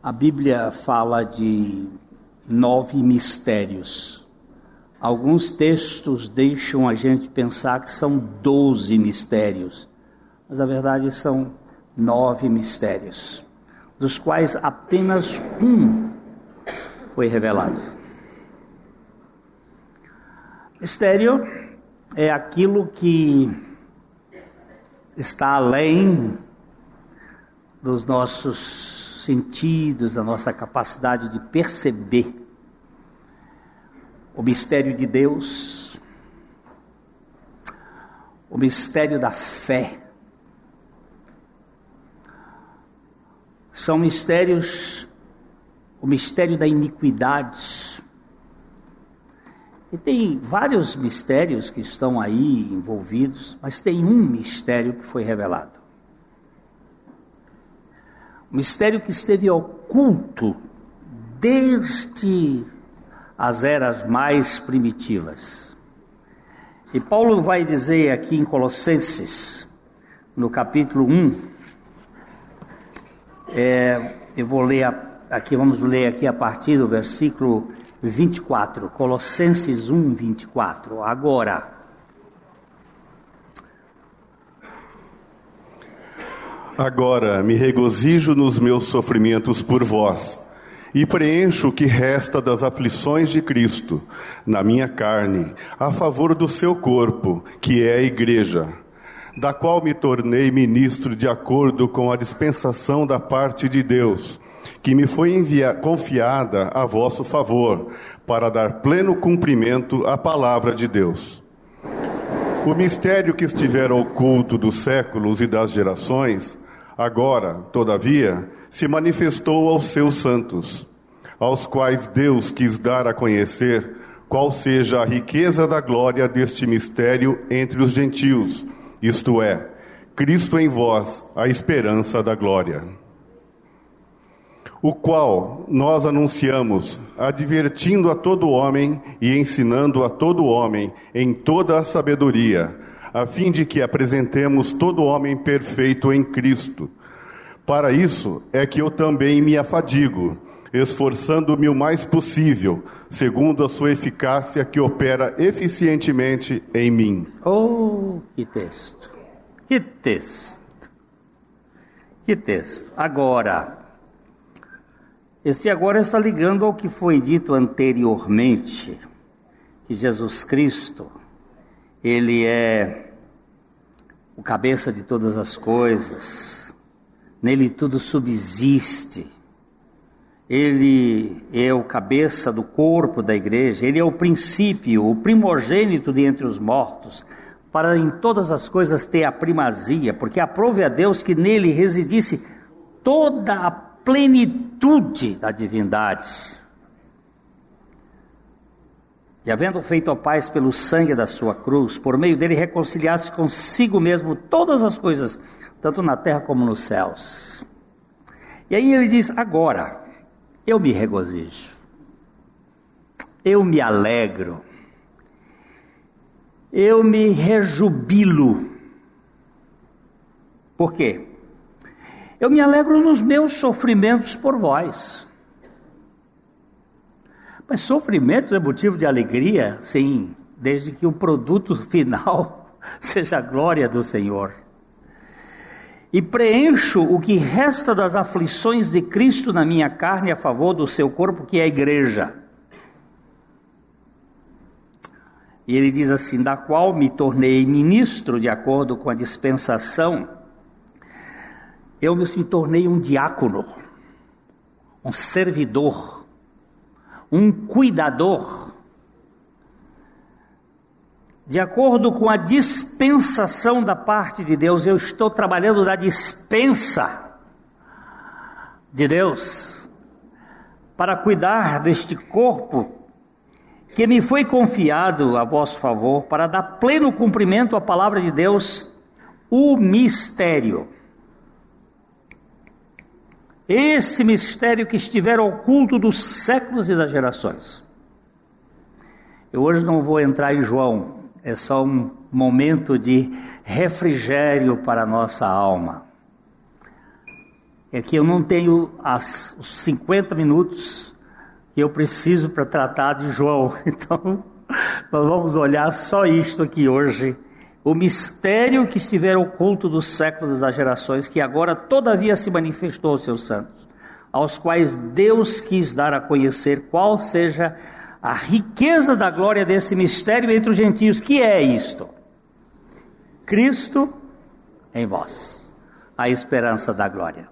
A Bíblia fala de nove mistérios. Alguns textos deixam a gente pensar que são doze mistérios, mas na verdade são nove mistérios, dos quais apenas um foi revelado. Mistério é aquilo que está além dos nossos sentidos, da nossa capacidade de perceber o mistério de Deus, o mistério da fé. São mistérios, o mistério da iniquidade. E tem vários mistérios que estão aí envolvidos, mas tem um mistério que foi revelado. Mistério que esteve oculto desde as eras mais primitivas. E Paulo vai dizer aqui em Colossenses, no capítulo 1, é, eu vou ler aqui, vamos ler aqui a partir do versículo 24, Colossenses 1, 24. Agora, Agora me regozijo nos meus sofrimentos por vós, e preencho o que resta das aflições de Cristo na minha carne, a favor do seu corpo, que é a Igreja, da qual me tornei ministro de acordo com a dispensação da parte de Deus, que me foi confiada a vosso favor, para dar pleno cumprimento à palavra de Deus. O mistério que estiver oculto dos séculos e das gerações, Agora, todavia, se manifestou aos seus santos, aos quais Deus quis dar a conhecer qual seja a riqueza da glória deste mistério entre os gentios, isto é, Cristo em vós, a esperança da glória. O qual nós anunciamos, advertindo a todo homem e ensinando a todo homem em toda a sabedoria, a fim de que apresentemos todo homem perfeito em Cristo. Para isso é que eu também me afadigo, esforçando-me o mais possível, segundo a sua eficácia que opera eficientemente em mim. Oh, que texto! Que texto! Que texto! Agora, este agora está ligando ao que foi dito anteriormente, que Jesus Cristo, ele é o cabeça de todas as coisas, nele tudo subsiste. Ele é o cabeça do corpo da igreja, ele é o princípio, o primogênito de entre os mortos, para em todas as coisas ter a primazia, porque aprove a Deus que nele residisse toda a plenitude da divindade e havendo feito a paz pelo sangue da sua cruz, por meio dele reconciliasse consigo mesmo todas as coisas, tanto na terra como nos céus. E aí ele diz: agora, eu me regozijo, eu me alegro, eu me rejubilo. Por quê? Eu me alegro nos meus sofrimentos por vós. Mas sofrimento é motivo de alegria? Sim, desde que o produto final seja a glória do Senhor. E preencho o que resta das aflições de Cristo na minha carne a favor do seu corpo, que é a igreja. E ele diz assim: da qual me tornei ministro de acordo com a dispensação, eu me tornei um diácono, um servidor um cuidador. De acordo com a dispensação da parte de Deus, eu estou trabalhando na dispensa de Deus para cuidar deste corpo que me foi confiado a vosso favor para dar pleno cumprimento à palavra de Deus, o mistério esse mistério que estiver oculto dos séculos e das gerações. Eu hoje não vou entrar em João, é só um momento de refrigério para a nossa alma. é que eu não tenho as, os 50 minutos que eu preciso para tratar de João. Então, nós vamos olhar só isto aqui hoje. O mistério que estiver oculto dos séculos das gerações, que agora todavia se manifestou aos seus santos, aos quais Deus quis dar a conhecer qual seja a riqueza da glória desse mistério entre os gentios. Que é isto? Cristo em vós, a esperança da glória.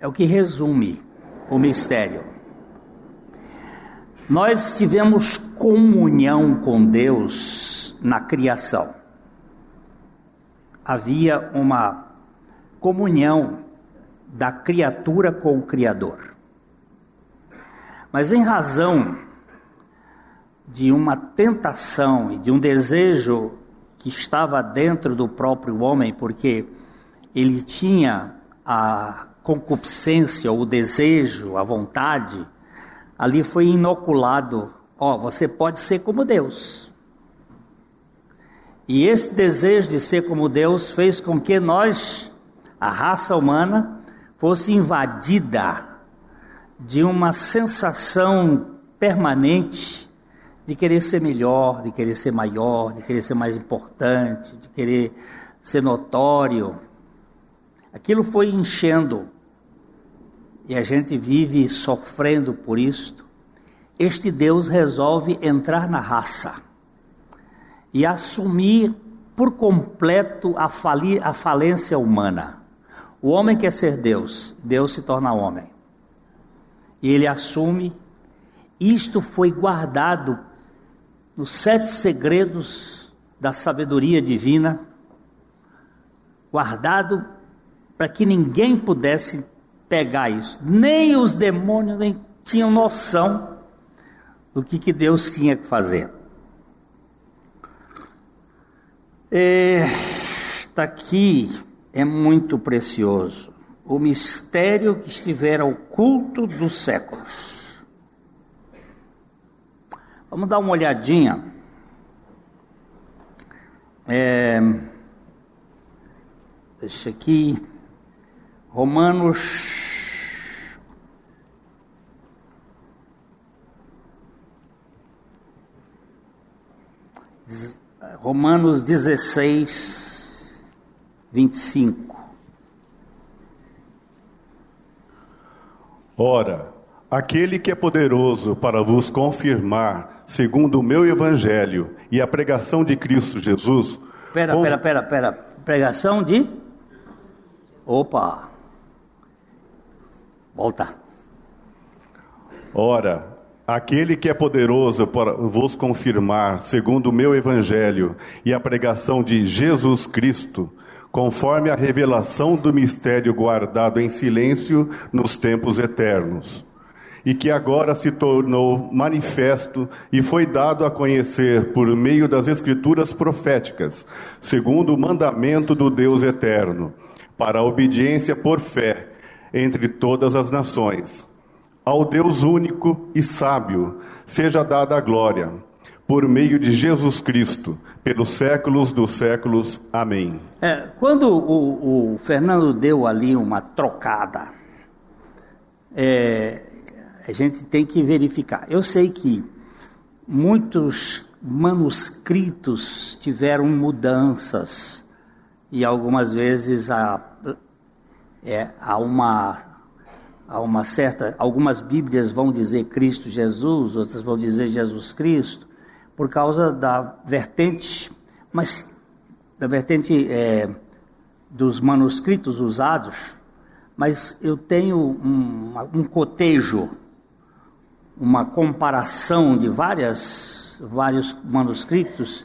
É o que resume o mistério. Nós tivemos comunhão com Deus na criação. Havia uma comunhão da criatura com o Criador. Mas em razão de uma tentação e de um desejo que estava dentro do próprio homem, porque ele tinha a concupiscência, o desejo, a vontade, ali foi inoculado: ó, oh, você pode ser como Deus. E esse desejo de ser como Deus fez com que nós, a raça humana, fosse invadida de uma sensação permanente de querer ser melhor, de querer ser maior, de querer ser mais importante, de querer ser notório. Aquilo foi enchendo e a gente vive sofrendo por isto, este Deus resolve entrar na raça e assumir por completo a, a falência humana. O homem quer ser Deus, Deus se torna homem. E ele assume. Isto foi guardado nos sete segredos da sabedoria divina, guardado para que ninguém pudesse pegar isso. Nem os demônios nem tinham noção do que, que Deus tinha que fazer. Está é, aqui é muito precioso. O mistério que estiver oculto dos séculos. Vamos dar uma olhadinha. É, deixa aqui. Romanos. Romanos 16, 25. Ora, aquele que é poderoso para vos confirmar, segundo o meu evangelho e a pregação de Cristo Jesus. Pera, conf... pera, pera, pera. Pregação de? Opa! Volta. Ora, aquele que é poderoso para vos confirmar, segundo o meu evangelho e a pregação de Jesus Cristo, conforme a revelação do mistério guardado em silêncio nos tempos eternos, e que agora se tornou manifesto e foi dado a conhecer por meio das escrituras proféticas, segundo o mandamento do Deus eterno, para a obediência por fé entre todas as nações. Ao Deus único e sábio seja dada a glória, por meio de Jesus Cristo, pelos séculos dos séculos. Amém. É, quando o, o, Fernando deu ali uma trocada, é, a gente tem que verificar. Eu sei que muitos manuscritos tiveram mudanças e algumas vezes a é, há uma há uma certa algumas Bíblias vão dizer Cristo Jesus, outras vão dizer Jesus Cristo, por causa da vertente, mas da vertente é, dos manuscritos usados, mas eu tenho um, um cotejo, uma comparação de várias, vários manuscritos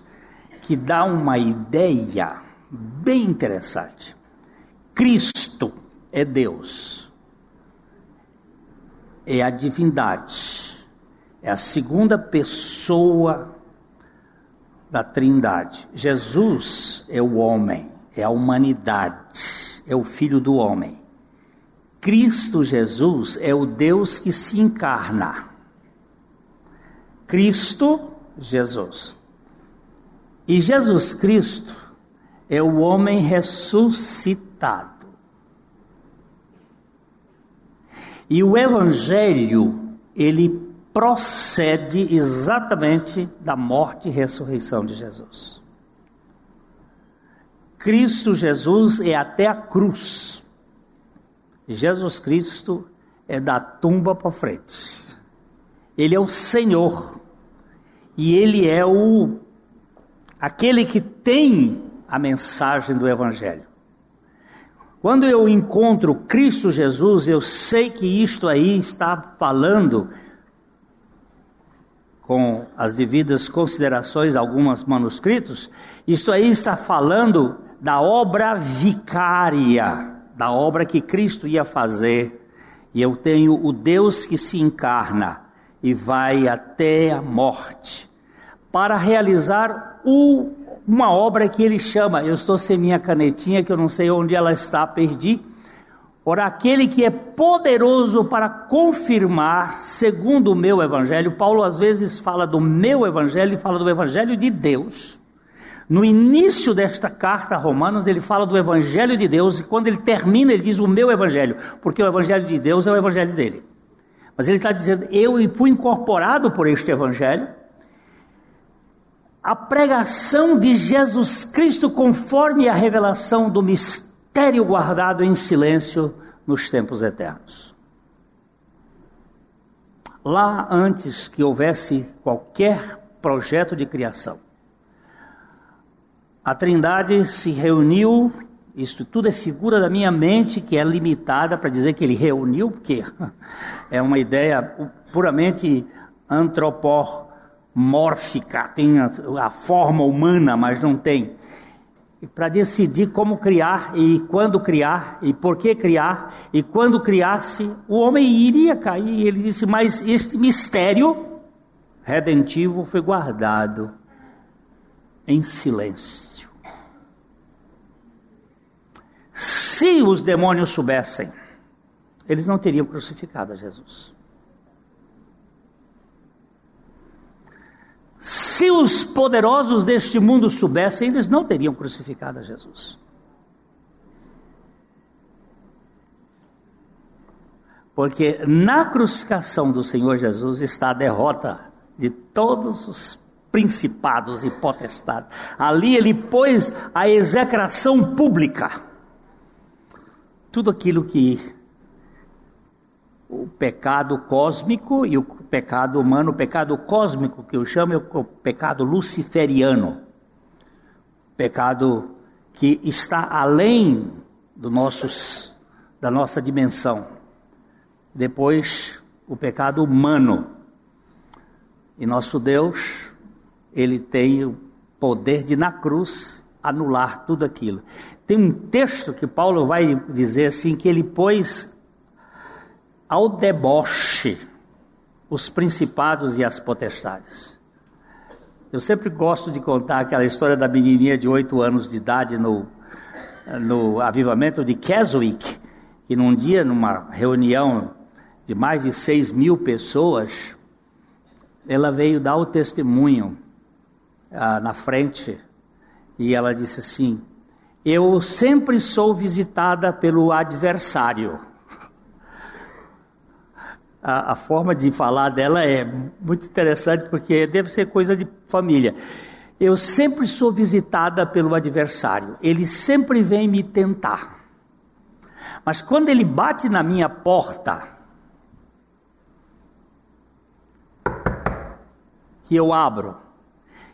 que dá uma ideia bem interessante. Cristo é Deus, é a divindade, é a segunda pessoa da Trindade. Jesus é o homem, é a humanidade, é o Filho do homem. Cristo Jesus é o Deus que se encarna. Cristo Jesus. E Jesus Cristo é o homem ressuscitado. E o Evangelho, ele procede exatamente da morte e ressurreição de Jesus. Cristo Jesus é até a cruz. Jesus Cristo é da tumba para frente. Ele é o Senhor. E ele é o aquele que tem a mensagem do evangelho. Quando eu encontro Cristo Jesus, eu sei que isto aí está falando com as devidas considerações, alguns manuscritos, isto aí está falando da obra vicária, da obra que Cristo ia fazer. E eu tenho o Deus que se encarna e vai até a morte para realizar o, uma obra que ele chama. Eu estou sem minha canetinha, que eu não sei onde ela está, perdi. Ora, aquele que é poderoso para confirmar, segundo o meu evangelho, Paulo às vezes fala do meu evangelho e fala do evangelho de Deus. No início desta carta a Romanos, ele fala do evangelho de Deus e quando ele termina, ele diz o meu evangelho, porque o evangelho de Deus é o evangelho dele. Mas ele está dizendo, eu fui incorporado por este evangelho, a pregação de Jesus Cristo conforme a revelação do mistério guardado em silêncio nos tempos eternos. Lá antes que houvesse qualquer projeto de criação, a Trindade se reuniu, isto tudo é figura da minha mente que é limitada para dizer que ele reuniu, porque é uma ideia puramente antropó mórfica, tem a, a forma humana, mas não tem. Para decidir como criar e quando criar e por que criar e quando criasse, o homem iria cair. Ele disse: Mas este mistério redentivo foi guardado em silêncio. Se os demônios soubessem, eles não teriam crucificado Jesus. Se os poderosos deste mundo soubessem, eles não teriam crucificado a Jesus. Porque na crucificação do Senhor Jesus está a derrota de todos os principados e potestades. Ali ele pôs a execração pública. Tudo aquilo que o pecado cósmico e o pecado humano, o pecado cósmico que eu chamo é o pecado luciferiano. Pecado que está além do nossos, da nossa dimensão. Depois, o pecado humano. E nosso Deus, ele tem o poder de na cruz anular tudo aquilo. Tem um texto que Paulo vai dizer assim que ele pôs ao deboche os principados e as potestades. Eu sempre gosto de contar aquela história da menininha de oito anos de idade no, no avivamento de Keswick, que num dia, numa reunião de mais de seis mil pessoas, ela veio dar o testemunho ah, na frente e ela disse assim: Eu sempre sou visitada pelo adversário a, a, forma de falar dela é muito interessante porque deve ser coisa de família. Eu sempre sou visitada pelo adversário, ele sempre vem me tentar. Mas quando ele bate na minha porta, que eu abro,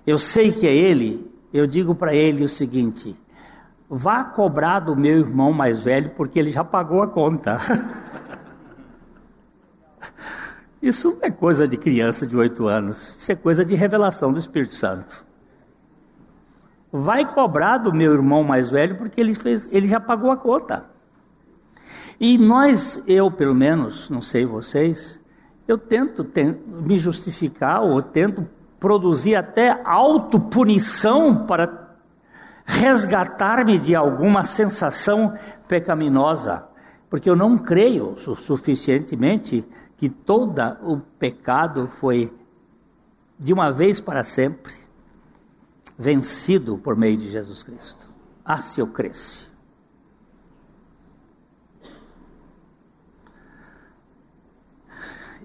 eu sei que é ele, eu digo para ele o seguinte: vá cobrar do meu irmão mais velho, porque ele já pagou a conta. Isso não é coisa de criança de oito anos, isso é coisa de revelação do Espírito Santo. Vai cobrar do meu irmão mais velho porque ele fez, ele já pagou a conta. E nós, eu pelo menos, não sei vocês, eu tento, me justificar ou tento produzir até autopunição para resgatar-me de alguma sensação pecaminosa, porque eu não creio suficientemente que todo o pecado foi, de uma vez para sempre, vencido por meio de Jesus Cristo. Ah, se eu cresce.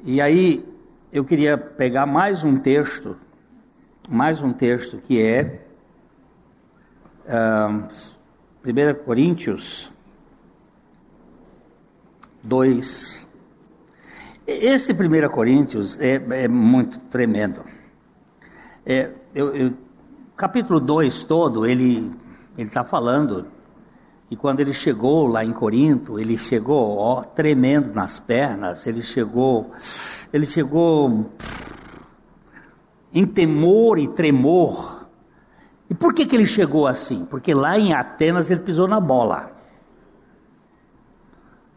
E aí eu queria pegar mais um texto, mais um texto que é uh, 1 Coríntios 2. Esse 1 Coríntios é, é muito tremendo. É, eu, eu, capítulo 2 todo, ele está falando que quando ele chegou lá em Corinto, ele chegou ó, tremendo nas pernas, ele chegou, ele chegou em temor e tremor. E por que, que ele chegou assim? Porque lá em Atenas ele pisou na bola.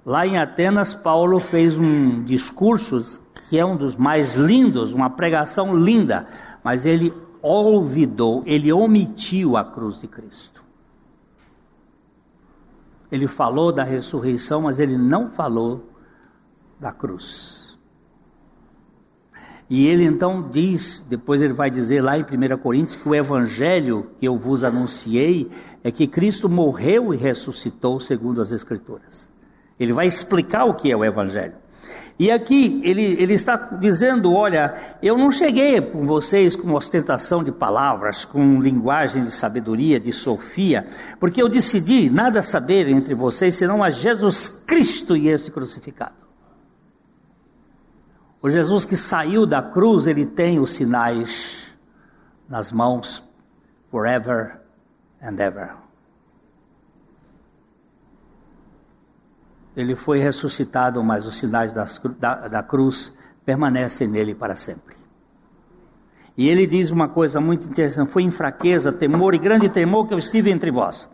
Lá em Atenas, Paulo fez um discurso que é um dos mais lindos, uma pregação linda, mas ele olvidou, ele omitiu a cruz de Cristo. Ele falou da ressurreição, mas ele não falou da cruz. E ele então diz, depois ele vai dizer lá em 1 Coríntios, que o evangelho que eu vos anunciei é que Cristo morreu e ressuscitou segundo as Escrituras. Ele vai explicar o que é o Evangelho. E aqui ele, ele está dizendo: olha, eu não cheguei com vocês com ostentação de palavras, com linguagem de sabedoria, de sofia, porque eu decidi nada saber entre vocês senão a Jesus Cristo e esse crucificado. O Jesus que saiu da cruz, ele tem os sinais nas mãos, forever and ever. Ele foi ressuscitado, mas os sinais das, da, da cruz permanecem nele para sempre. E ele diz uma coisa muito interessante: foi em fraqueza, temor e grande temor que eu estive entre vós.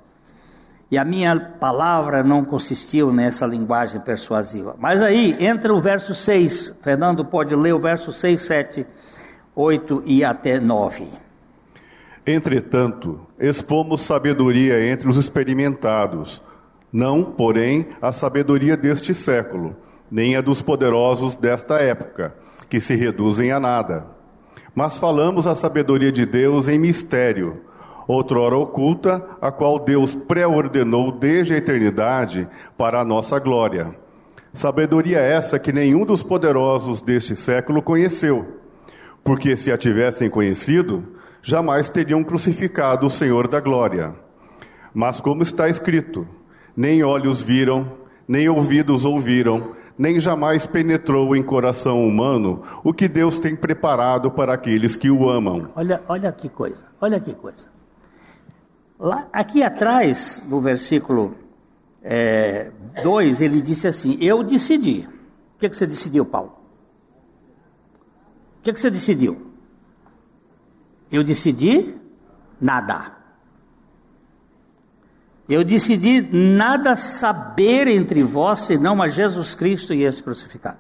E a minha palavra não consistiu nessa linguagem persuasiva. Mas aí entra o verso 6. Fernando pode ler o verso 6, 7, 8 e até 9. Entretanto, expomos sabedoria entre os experimentados não, porém, a sabedoria deste século, nem a dos poderosos desta época, que se reduzem a nada. Mas falamos a sabedoria de Deus em mistério, outrora oculta, a qual Deus pré-ordenou desde a eternidade para a nossa glória. Sabedoria essa que nenhum dos poderosos deste século conheceu, porque se a tivessem conhecido, jamais teriam crucificado o Senhor da glória. Mas como está escrito, nem olhos viram, nem ouvidos ouviram, nem jamais penetrou em coração humano o que Deus tem preparado para aqueles que o amam. Olha, olha que coisa, olha que coisa. Lá, aqui atrás, no versículo 2, é, ele disse assim: Eu decidi. O que, que você decidiu, Paulo? O que, que você decidiu? Eu decidi nada. Eu decidi nada saber entre vós senão a Jesus Cristo e esse crucificado.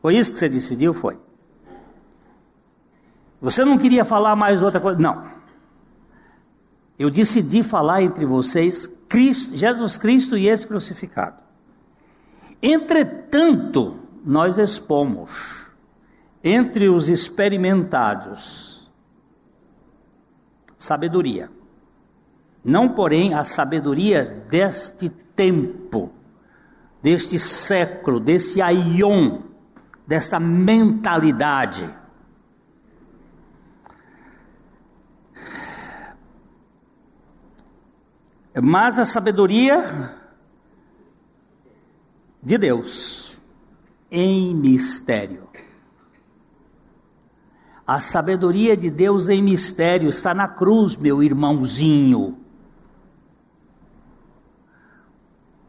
Foi isso que você decidiu? Foi. Você não queria falar mais outra coisa? Não. Eu decidi falar entre vocês Cristo, Jesus Cristo e esse crucificado. Entretanto, nós expomos entre os experimentados sabedoria não, porém, a sabedoria deste tempo, deste século, desse aion, desta mentalidade. Mas a sabedoria de Deus em mistério. A sabedoria de Deus em mistério está na cruz, meu irmãozinho.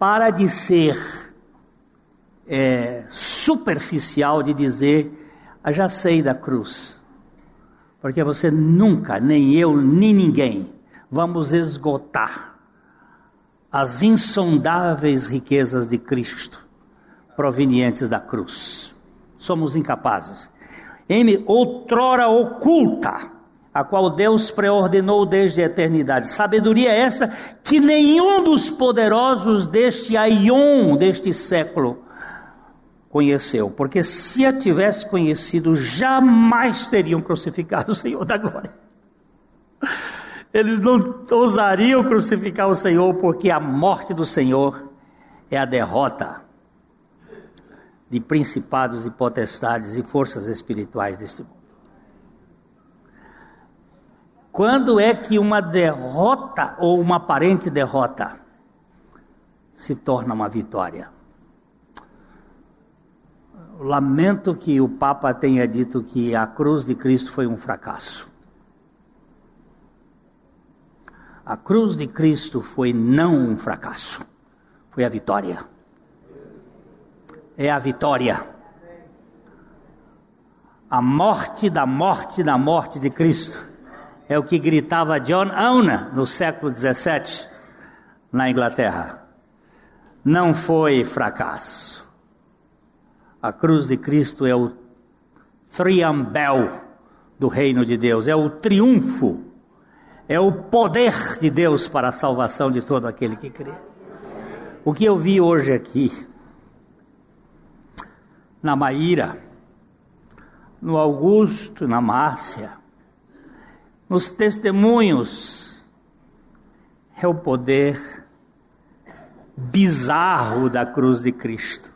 Para de ser é, superficial de dizer, ah, já sei da cruz. Porque você nunca, nem eu, nem ninguém, vamos esgotar as insondáveis riquezas de Cristo provenientes da cruz. Somos incapazes. Em outrora oculta, a qual Deus preordenou desde a eternidade. Sabedoria essa que nenhum dos poderosos deste aion, deste século, conheceu, porque se a tivesse conhecido, jamais teriam crucificado o Senhor da glória. Eles não ousariam crucificar o Senhor, porque a morte do Senhor é a derrota de principados e potestades e forças espirituais deste mundo. Quando é que uma derrota ou uma aparente derrota se torna uma vitória? Lamento que o Papa tenha dito que a cruz de Cristo foi um fracasso. A cruz de Cristo foi não um fracasso, foi a vitória. É a vitória. A morte da morte da morte de Cristo é o que gritava John Auna no século XVII na Inglaterra. Não foi fracasso. A cruz de Cristo é o triambel do reino de Deus, é o triunfo é o poder de Deus para a salvação de todo aquele que crê. O que eu vi hoje aqui, na Maíra, no Augusto, na Márcia, nos testemunhos, é o poder bizarro da cruz de Cristo.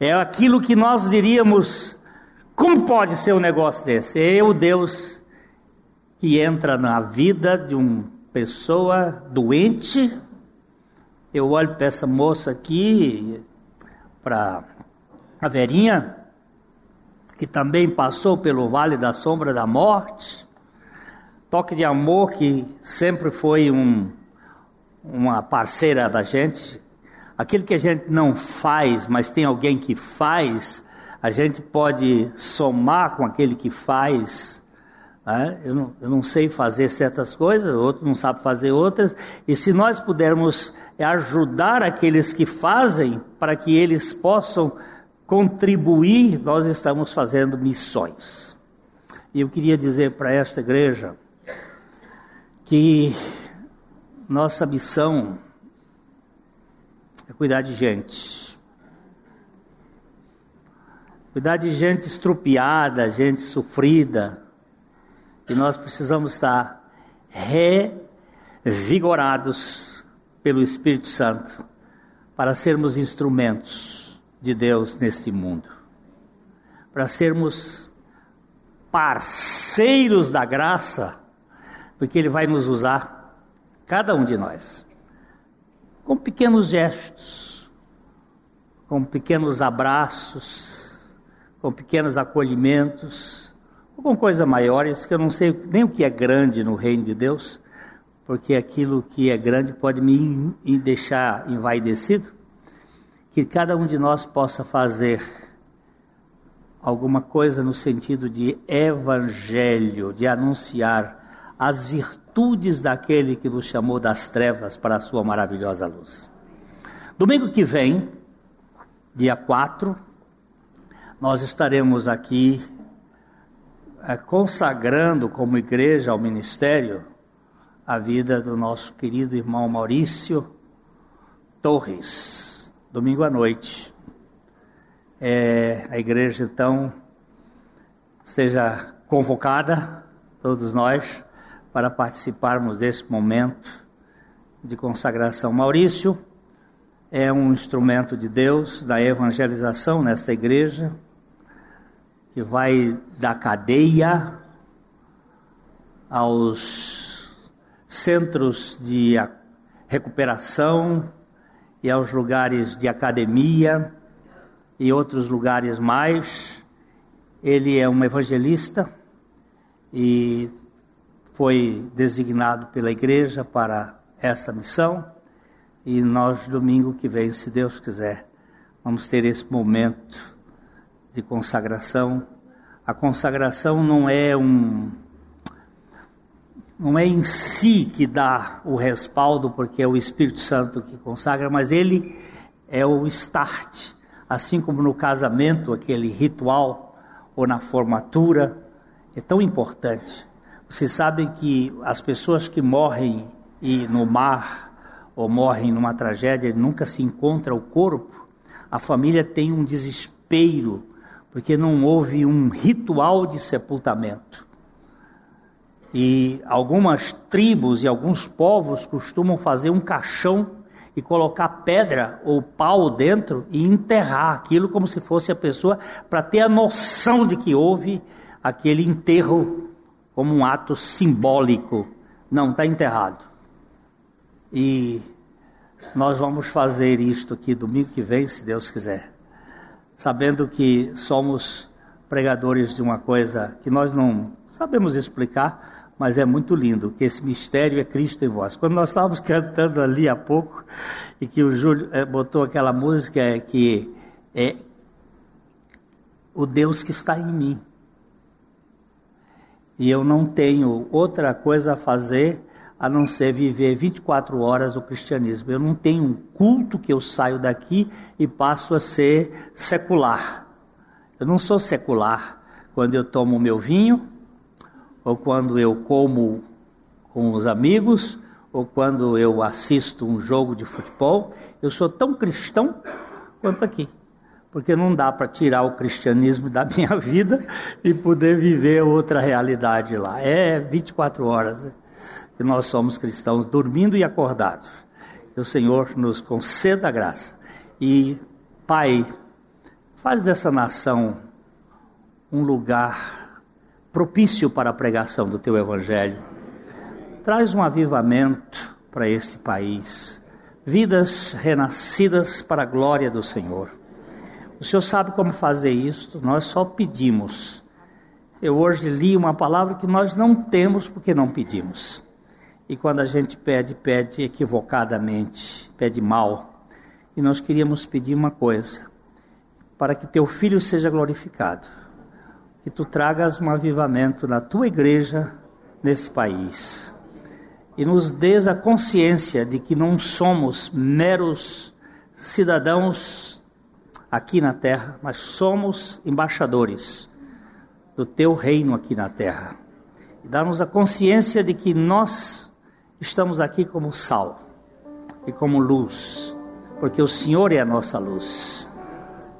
É aquilo que nós diríamos: como pode ser um negócio desse? É o Deus que entra na vida de uma pessoa doente. Eu olho para essa moça aqui, para a Verinha, que também passou pelo vale da sombra da morte. Toque de amor, que sempre foi um, uma parceira da gente. Aquilo que a gente não faz, mas tem alguém que faz, a gente pode somar com aquele que faz né? Eu, não, eu não sei fazer certas coisas, outro não sabe fazer outras, e se nós pudermos ajudar aqueles que fazem para que eles possam contribuir, nós estamos fazendo missões. E eu queria dizer para esta igreja que nossa missão é cuidar de gente. Cuidar de gente estrupiada, gente sofrida, e nós precisamos estar revigorados pelo Espírito Santo para sermos instrumentos de Deus neste mundo, para sermos parceiros da graça, porque Ele vai nos usar, cada um de nós, com pequenos gestos, com pequenos abraços, com pequenos acolhimentos ou com coisas maiores, que eu não sei nem o que é grande no reino de Deus, porque aquilo que é grande pode me deixar envaidecido, que cada um de nós possa fazer alguma coisa no sentido de evangelho, de anunciar as virtudes daquele que nos chamou das trevas para a sua maravilhosa luz. Domingo que vem, dia 4, nós estaremos aqui é, consagrando como igreja ao ministério a vida do nosso querido irmão Maurício Torres, domingo à noite. É, a igreja então seja convocada, todos nós, para participarmos desse momento de consagração. Maurício é um instrumento de Deus da evangelização nesta igreja que vai da cadeia aos centros de recuperação e aos lugares de academia e outros lugares mais. Ele é um evangelista e foi designado pela igreja para esta missão. E nós, domingo que vem, se Deus quiser, vamos ter esse momento de consagração. A consagração não é um não é em si que dá o respaldo, porque é o Espírito Santo que consagra, mas ele é o start. Assim como no casamento, aquele ritual, ou na formatura, é tão importante. Vocês sabem que as pessoas que morrem e no mar ou morrem numa tragédia nunca se encontra o corpo. A família tem um desespero porque não houve um ritual de sepultamento. E algumas tribos e alguns povos costumam fazer um caixão e colocar pedra ou pau dentro e enterrar aquilo como se fosse a pessoa para ter a noção de que houve aquele enterro como um ato simbólico. Não, está enterrado. E nós vamos fazer isto aqui domingo que vem, se Deus quiser, sabendo que somos pregadores de uma coisa que nós não sabemos explicar, mas é muito lindo que esse mistério é Cristo em vós. Quando nós estávamos cantando ali há pouco e que o Júlio é, botou aquela música que é o Deus que está em mim. E eu não tenho outra coisa a fazer a não ser viver 24 horas o cristianismo. Eu não tenho um culto que eu saio daqui e passo a ser secular. Eu não sou secular quando eu tomo o meu vinho, ou quando eu como com os amigos, ou quando eu assisto um jogo de futebol, eu sou tão cristão quanto aqui. Porque não dá para tirar o cristianismo da minha vida e poder viver outra realidade lá. É 24 horas que nós somos cristãos, dormindo e acordados. Que o Senhor nos conceda a graça. E, Pai, faz dessa nação um lugar propício para a pregação do teu evangelho. Traz um avivamento para este país, vidas renascidas para a glória do Senhor. O Senhor sabe como fazer isso, nós só pedimos. Eu hoje li uma palavra que nós não temos porque não pedimos. E quando a gente pede, pede equivocadamente, pede mal. E nós queríamos pedir uma coisa: para que teu filho seja glorificado que tu tragas um avivamento na tua igreja nesse país e nos dês a consciência de que não somos meros cidadãos aqui na terra, mas somos embaixadores do teu reino aqui na terra. E dá-nos a consciência de que nós estamos aqui como sal e como luz, porque o Senhor é a nossa luz.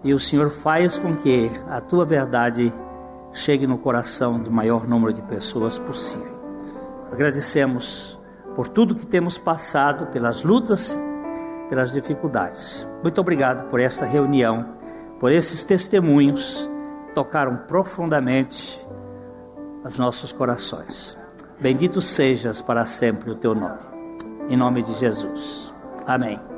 E o Senhor faz com que a tua verdade chegue no coração do maior número de pessoas possível. Agradecemos por tudo que temos passado, pelas lutas, pelas dificuldades. Muito obrigado por esta reunião, por esses testemunhos tocaram profundamente os nossos corações. Bendito sejas para sempre o teu nome. Em nome de Jesus. Amém.